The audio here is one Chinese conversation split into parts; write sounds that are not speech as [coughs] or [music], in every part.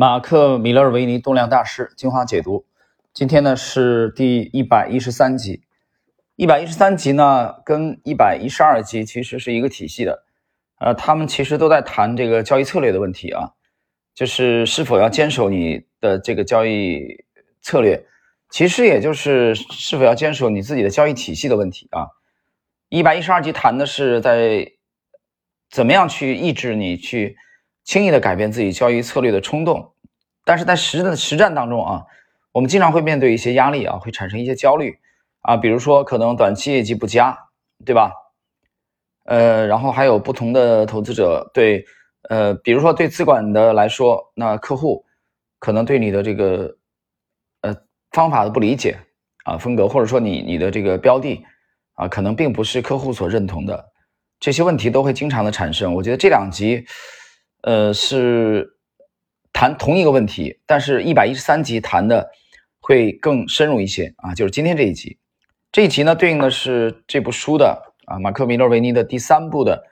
马克·米勒维尼动量大师精华解读，今天呢是第一百一十三集。一百一十三集呢跟一百一十二集其实是一个体系的，呃，他们其实都在谈这个交易策略的问题啊，就是是否要坚守你的这个交易策略，其实也就是是否要坚守你自己的交易体系的问题啊。一百一十二集谈的是在怎么样去抑制你去。轻易的改变自己交易策略的冲动，但是在实的实战当中啊，我们经常会面对一些压力啊，会产生一些焦虑啊，比如说可能短期业绩不佳，对吧？呃，然后还有不同的投资者对，呃，比如说对资管的来说，那客户可能对你的这个呃方法的不理解啊，风格，或者说你你的这个标的啊，可能并不是客户所认同的，这些问题都会经常的产生。我觉得这两集。呃，是谈同一个问题，但是一百一十三集谈的会更深入一些啊，就是今天这一集，这一集呢对应的是这部书的啊，马克·米勒维尼的第三部的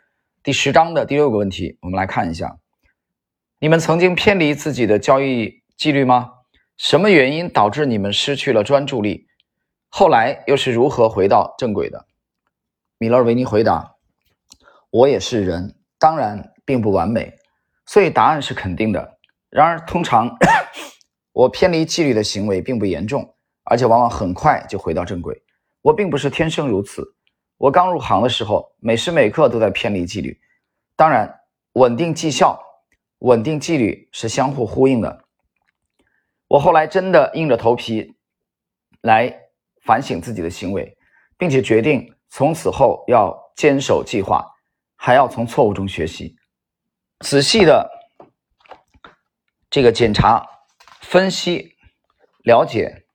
第十章的第六个问题，我们来看一下，你们曾经偏离自己的交易纪律吗？什么原因导致你们失去了专注力？后来又是如何回到正轨的？米勒维尼回答：我也是人，当然并不完美。所以答案是肯定的。然而，通常 [coughs] 我偏离纪律的行为并不严重，而且往往很快就回到正轨。我并不是天生如此。我刚入行的时候，每时每刻都在偏离纪律。当然，稳定绩效、稳定纪律是相互呼应的。我后来真的硬着头皮来反省自己的行为，并且决定从此后要坚守计划，还要从错误中学习。仔细的这个检查、分析、了解，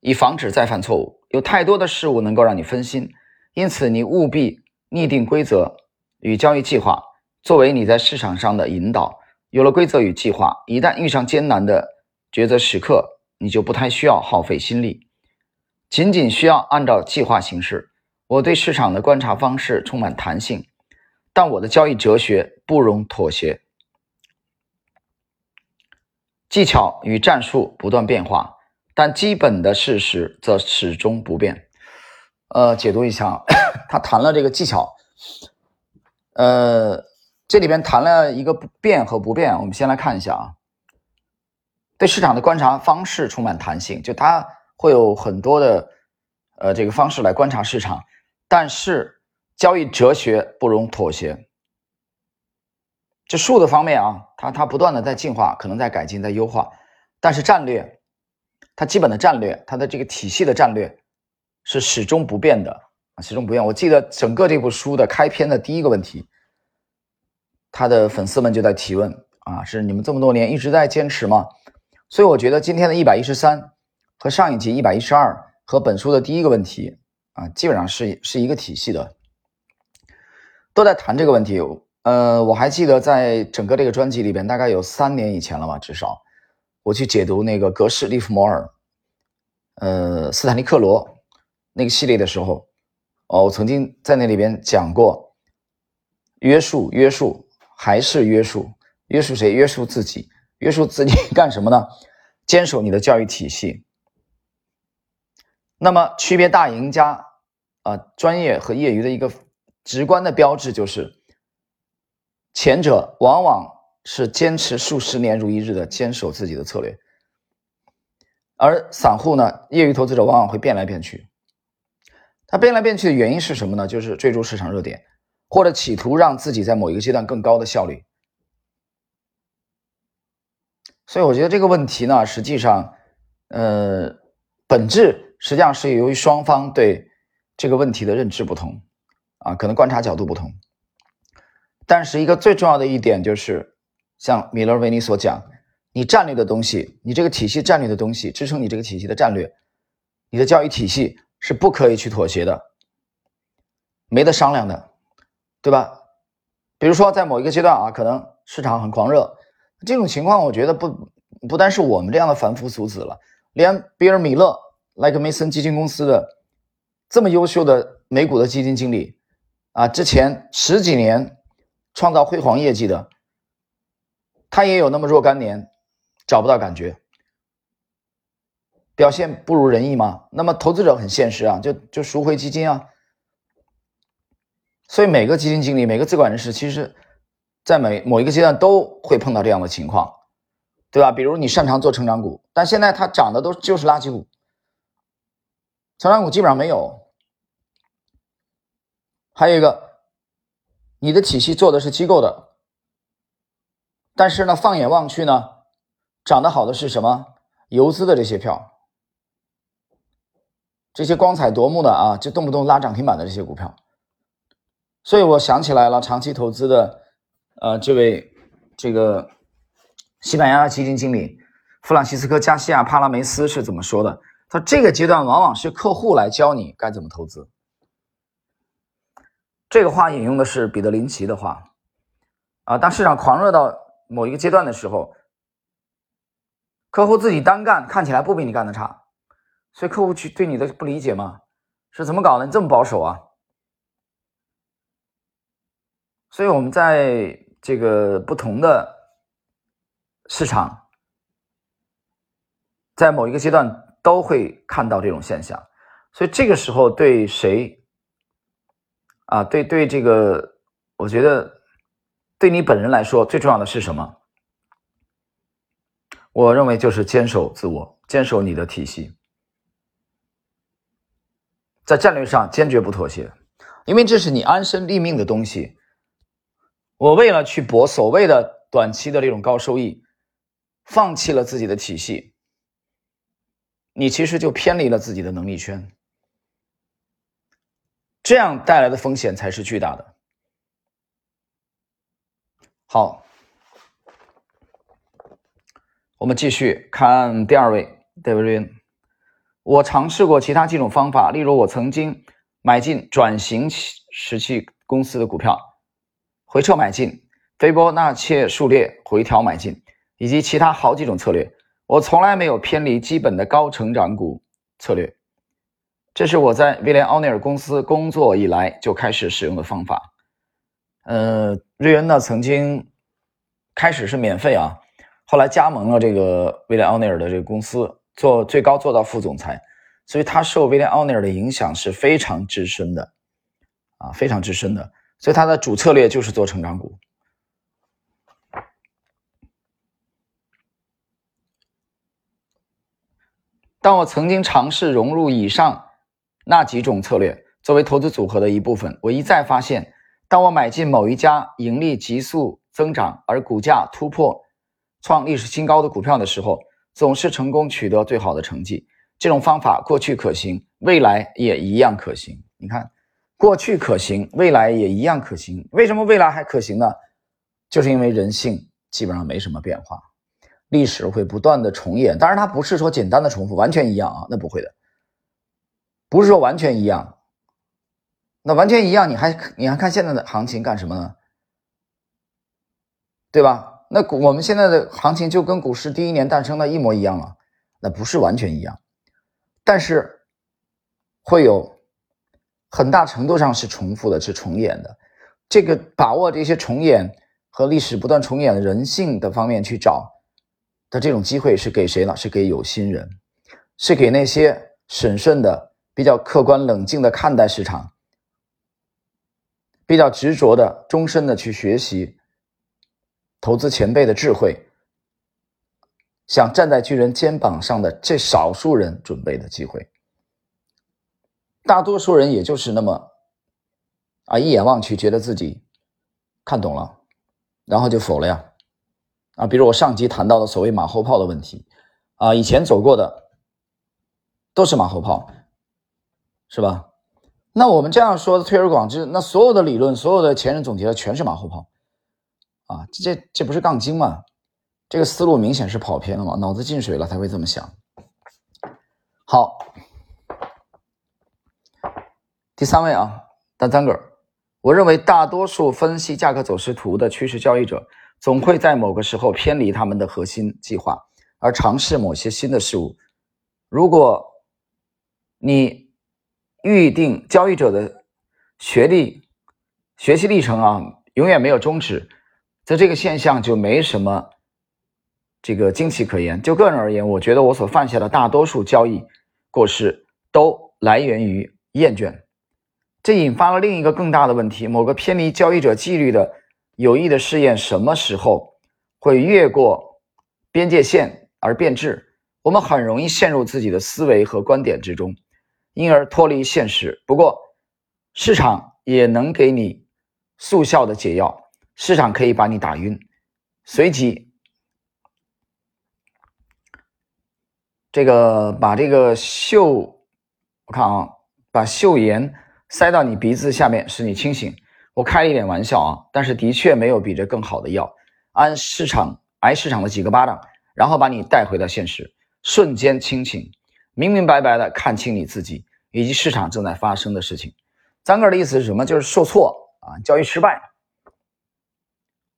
以防止再犯错误。有太多的事物能够让你分心，因此你务必拟定规则与交易计划，作为你在市场上的引导。有了规则与计划，一旦遇上艰难的抉择时刻，你就不太需要耗费心力，仅仅需要按照计划行事。我对市场的观察方式充满弹性。但我的交易哲学不容妥协，技巧与战术不断变化，但基本的事实则始终不变。呃，解读一下，[coughs] 他谈了这个技巧，呃，这里边谈了一个变和不变。我们先来看一下啊，对市场的观察方式充满弹性，就他会有很多的呃这个方式来观察市场，但是。交易哲学不容妥协。这术的方面啊，它它不断的在进化，可能在改进，在优化。但是战略，它基本的战略，它的这个体系的战略是始终不变的啊，始终不变。我记得整个这部书的开篇的第一个问题，他的粉丝们就在提问啊，是你们这么多年一直在坚持吗？所以我觉得今天的一百一十三和上一集一百一十二和本书的第一个问题啊，基本上是是一个体系的。都在谈这个问题，呃，我还记得在整个这个专辑里边，大概有三年以前了吧，至少我去解读那个格式利弗摩尔，呃，斯坦利克罗那个系列的时候，哦，我曾经在那里边讲过，约束，约束，还是约束，约束谁？约束自己，约束自己 [laughs] 干什么呢？坚守你的教育体系。那么，区别大赢家啊，专业和业余的一个。直观的标志就是，前者往往是坚持数十年如一日的坚守自己的策略，而散户呢，业余投资者往往会变来变去。他变来变去的原因是什么呢？就是追逐市场热点，或者企图让自己在某一个阶段更高的效率。所以，我觉得这个问题呢，实际上，呃，本质实际上是由于双方对这个问题的认知不同。啊，可能观察角度不同，但是一个最重要的一点就是，像米勒维尼所讲，你战略的东西，你这个体系战略的东西，支撑你这个体系的战略，你的教育体系是不可以去妥协的，没得商量的，对吧？比如说在某一个阶段啊，可能市场很狂热，这种情况我觉得不不单是我们这样的凡夫俗子了，连比尔·米勒、莱克梅森基金公司的这么优秀的美股的基金经理。啊，之前十几年创造辉煌业绩的，他也有那么若干年找不到感觉，表现不如人意吗？那么投资者很现实啊，就就赎回基金啊。所以每个基金经理、每个资管人士，其实，在每某一个阶段都会碰到这样的情况，对吧？比如你擅长做成长股，但现在它涨的都就是垃圾股，成长股基本上没有。还有一个，你的体系做的是机构的。但是呢，放眼望去呢，涨得好的是什么？游资的这些票，这些光彩夺目的啊，就动不动拉涨停板的这些股票。所以我想起来了，长期投资的，呃，这位这个西班牙基金经理弗朗西斯科·加西亚·帕拉梅斯是怎么说的？他这个阶段往往是客户来教你该怎么投资。这个话引用的是彼得林奇的话啊，当市场狂热到。某一个阶段的时候，客户自己单干看起来不比你干的差，所以客户去对你的不理解嘛，是怎么搞的？你这么保守啊？所以我们在这个不同的市场，在某一个阶段都会看到这种现象，所以这个时候对谁啊？对对，这个我觉得。对你本人来说，最重要的是什么？我认为就是坚守自我，坚守你的体系，在战略上坚决不妥协，因为这是你安身立命的东西。我为了去博所谓的短期的这种高收益，放弃了自己的体系，你其实就偏离了自己的能力圈，这样带来的风险才是巨大的。好，我们继续看第二位 Davidian。我尝试过其他几种方法，例如我曾经买进转型时期公司的股票，回撤买进，斐波那契数列回调买进，以及其他好几种策略。我从来没有偏离基本的高成长股策略。这是我在威廉奥尼尔公司工作以来就开始使用的方法。呃，瑞恩呢曾经开始是免费啊，后来加盟了这个威廉奥尼尔的这个公司，做最高做到副总裁，所以他受威廉奥尼尔的影响是非常之深的，啊，非常之深的，所以他的主策略就是做成长股。当我曾经尝试融入以上那几种策略作为投资组合的一部分，我一再发现。当我买进某一家盈利急速增长而股价突破创历史新高的股票的时候，总是成功取得最好的成绩。这种方法过去可行，未来也一样可行。你看，过去可行，未来也一样可行。为什么未来还可行呢？就是因为人性基本上没什么变化，历史会不断的重演。当然，它不是说简单的重复，完全一样啊，那不会的，不是说完全一样。那完全一样，你还你还看现在的行情干什么呢？对吧？那我们现在的行情就跟股市第一年诞生的一模一样了，那不是完全一样，但是会有很大程度上是重复的，是重演的。这个把握这些重演和历史不断重演的人性的方面去找的这种机会是给谁呢？是给有心人，是给那些审慎的、比较客观冷静的看待市场。比较执着的、终身的去学习投资前辈的智慧，想站在巨人肩膀上的这少数人准备的机会，大多数人也就是那么啊，一眼望去觉得自己看懂了，然后就否了呀啊！比如我上集谈到的所谓马后炮的问题啊，以前走过的都是马后炮，是吧？那我们这样说的推而广之，那所有的理论，所有的前人总结的全是马后炮，啊，这这不是杠精吗？这个思路明显是跑偏了嘛，脑子进水了才会这么想。好，第三位啊，单三个，我认为大多数分析价格走势图的趋势交易者，总会在某个时候偏离他们的核心计划，而尝试某些新的事物。如果你。预定交易者的学历、学习历程啊，永远没有终止，在这个现象就没什么这个惊奇可言。就个人而言，我觉得我所犯下的大多数交易过失都来源于厌倦，这引发了另一个更大的问题：某个偏离交易者纪律的有益的试验，什么时候会越过边界线而变质？我们很容易陷入自己的思维和观点之中，因而脱离现实。不过，市场也能给你速效的解药，市场可以把你打晕，随即。这个把这个嗅，我看啊，把嗅盐塞到你鼻子下面，使你清醒。我开了一点玩笑啊，但是的确没有比这更好的药。按市场挨市场的几个巴掌，然后把你带回到现实，瞬间清醒，明明白白的看清你自己以及市场正在发生的事情。张哥的意思是什么？就是受挫啊，交易失败，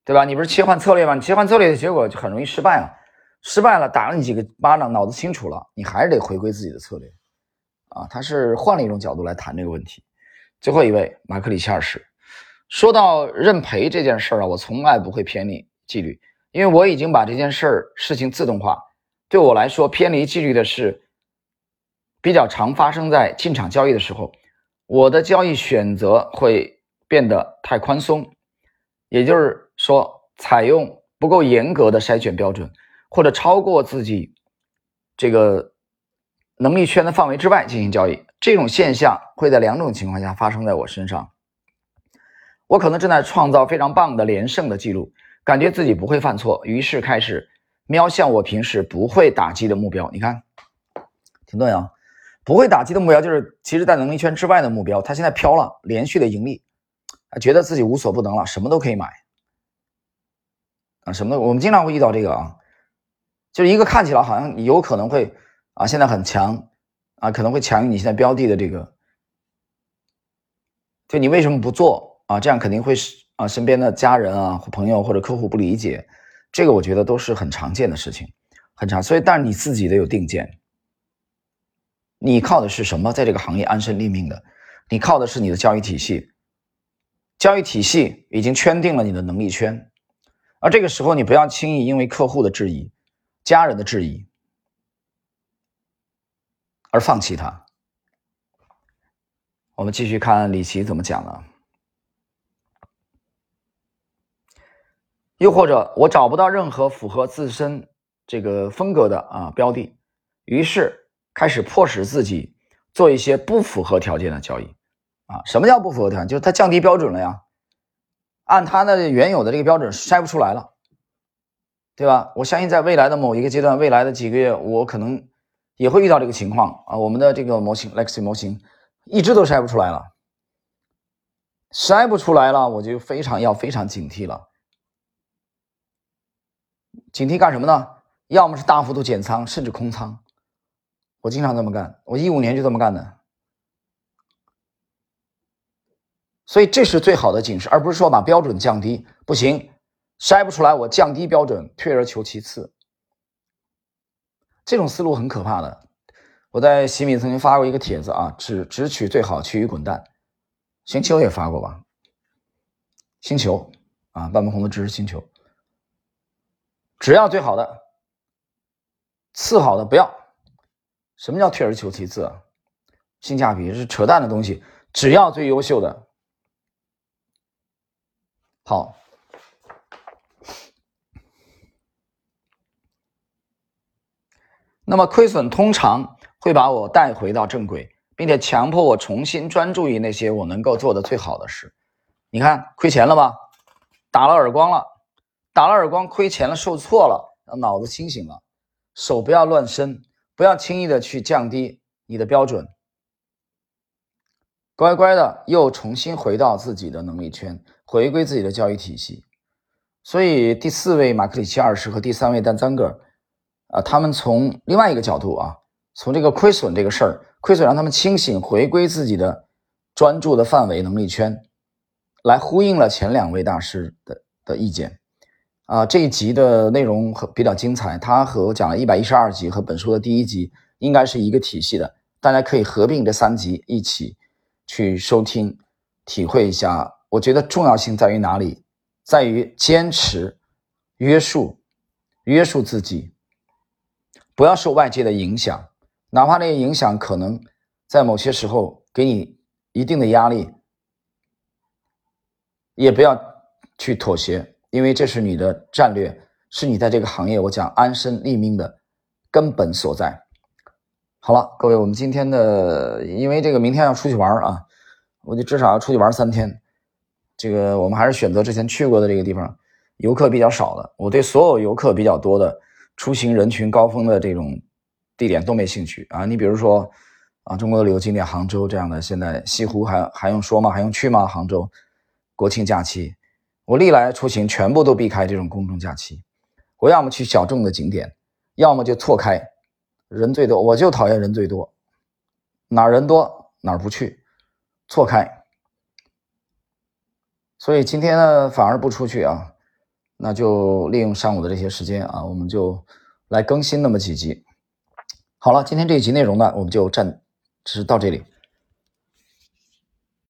对吧？你不是切换策略吗？你切换策略的结果就很容易失败啊。失败了，打了你几个巴掌，脑子清楚了，你还是得回归自己的策略，啊，他是换了一种角度来谈这个问题。最后一位马克里奇二世说到认赔这件事儿啊，我从来不会偏离纪律，因为我已经把这件事儿事情自动化。对我来说，偏离纪律的事比较常发生在进场交易的时候，我的交易选择会变得太宽松，也就是说，采用不够严格的筛选标准。或者超过自己这个能力圈的范围之外进行交易，这种现象会在两种情况下发生在我身上。我可能正在创造非常棒的连胜的记录，感觉自己不会犯错，于是开始瞄向我平时不会打击的目标。你看，挺对啊，不会打击的目标就是其实在能力圈之外的目标。他现在飘了，连续的盈利，啊，觉得自己无所不能了，什么都可以买啊，什么都？我们经常会遇到这个啊。就是一个看起来好像有可能会啊，现在很强啊，可能会强于你现在标的的这个，就你为什么不做啊？这样肯定会是啊，身边的家人啊、朋友或者客户不理解，这个我觉得都是很常见的事情，很常。所以，但是你自己得有定见，你靠的是什么在这个行业安身立命的？你靠的是你的交易体系，交易体系已经圈定了你的能力圈，而这个时候你不要轻易因为客户的质疑。家人的质疑而放弃它。我们继续看李琦怎么讲了。又或者我找不到任何符合自身这个风格的啊标的，于是开始迫使自己做一些不符合条件的交易啊。什么叫不符合条件？就是它降低标准了呀，按它的原有的这个标准筛不出来了。对吧？我相信在未来的某一个阶段，未来的几个月，我可能也会遇到这个情况啊。我们的这个模型 Lexi 模型一直都筛不出来了，筛不出来了，我就非常要非常警惕了。警惕干什么呢？要么是大幅度减仓，甚至空仓。我经常这么干，我一五年就这么干的。所以这是最好的警示，而不是说把标准降低，不行。筛不出来，我降低标准，退而求其次。这种思路很可怕的。我在喜米曾经发过一个帖子啊，只只取最好，其余滚蛋。星球也发过吧？星球啊，半不红的知识星球，只要最好的，次好的不要。什么叫退而求其次？性价比是扯淡的东西，只要最优秀的。好。那么亏损通常会把我带回到正轨，并且强迫我重新专注于那些我能够做的最好的事。你看，亏钱了吧？打了耳光了，打了耳光，亏钱了，受挫了，脑子清醒了，手不要乱伸，不要轻易的去降低你的标准，乖乖的又重新回到自己的能力圈，回归自己的教育体系。所以，第四位马克里奇二世和第三位丹赞格尔。啊，他们从另外一个角度啊，从这个亏损这个事儿，亏损让他们清醒，回归自己的专注的范围能力圈，来呼应了前两位大师的的意见。啊，这一集的内容和比较精彩，它和我讲了一百一十二集和本书的第一集应该是一个体系的，大家可以合并这三集一起去收听，体会一下。我觉得重要性在于哪里？在于坚持、约束。约束自己，不要受外界的影响，哪怕那些影响可能在某些时候给你一定的压力，也不要去妥协，因为这是你的战略，是你在这个行业我讲安身立命的根本所在。好了，各位，我们今天的因为这个明天要出去玩啊，我就至少要出去玩三天。这个我们还是选择之前去过的这个地方，游客比较少的。我对所有游客比较多的、出行人群高峰的这种地点都没兴趣啊。你比如说啊，中国的旅游景点杭州这样的，现在西湖还还用说吗？还用去吗？杭州国庆假期，我历来出行全部都避开这种公众假期。我要么去小众的景点，要么就错开，人最多，我就讨厌人最多，哪人多哪不去，错开。所以今天呢，反而不出去啊，那就利用上午的这些时间啊，我们就来更新那么几集。好了，今天这一集内容呢，我们就暂时到这里。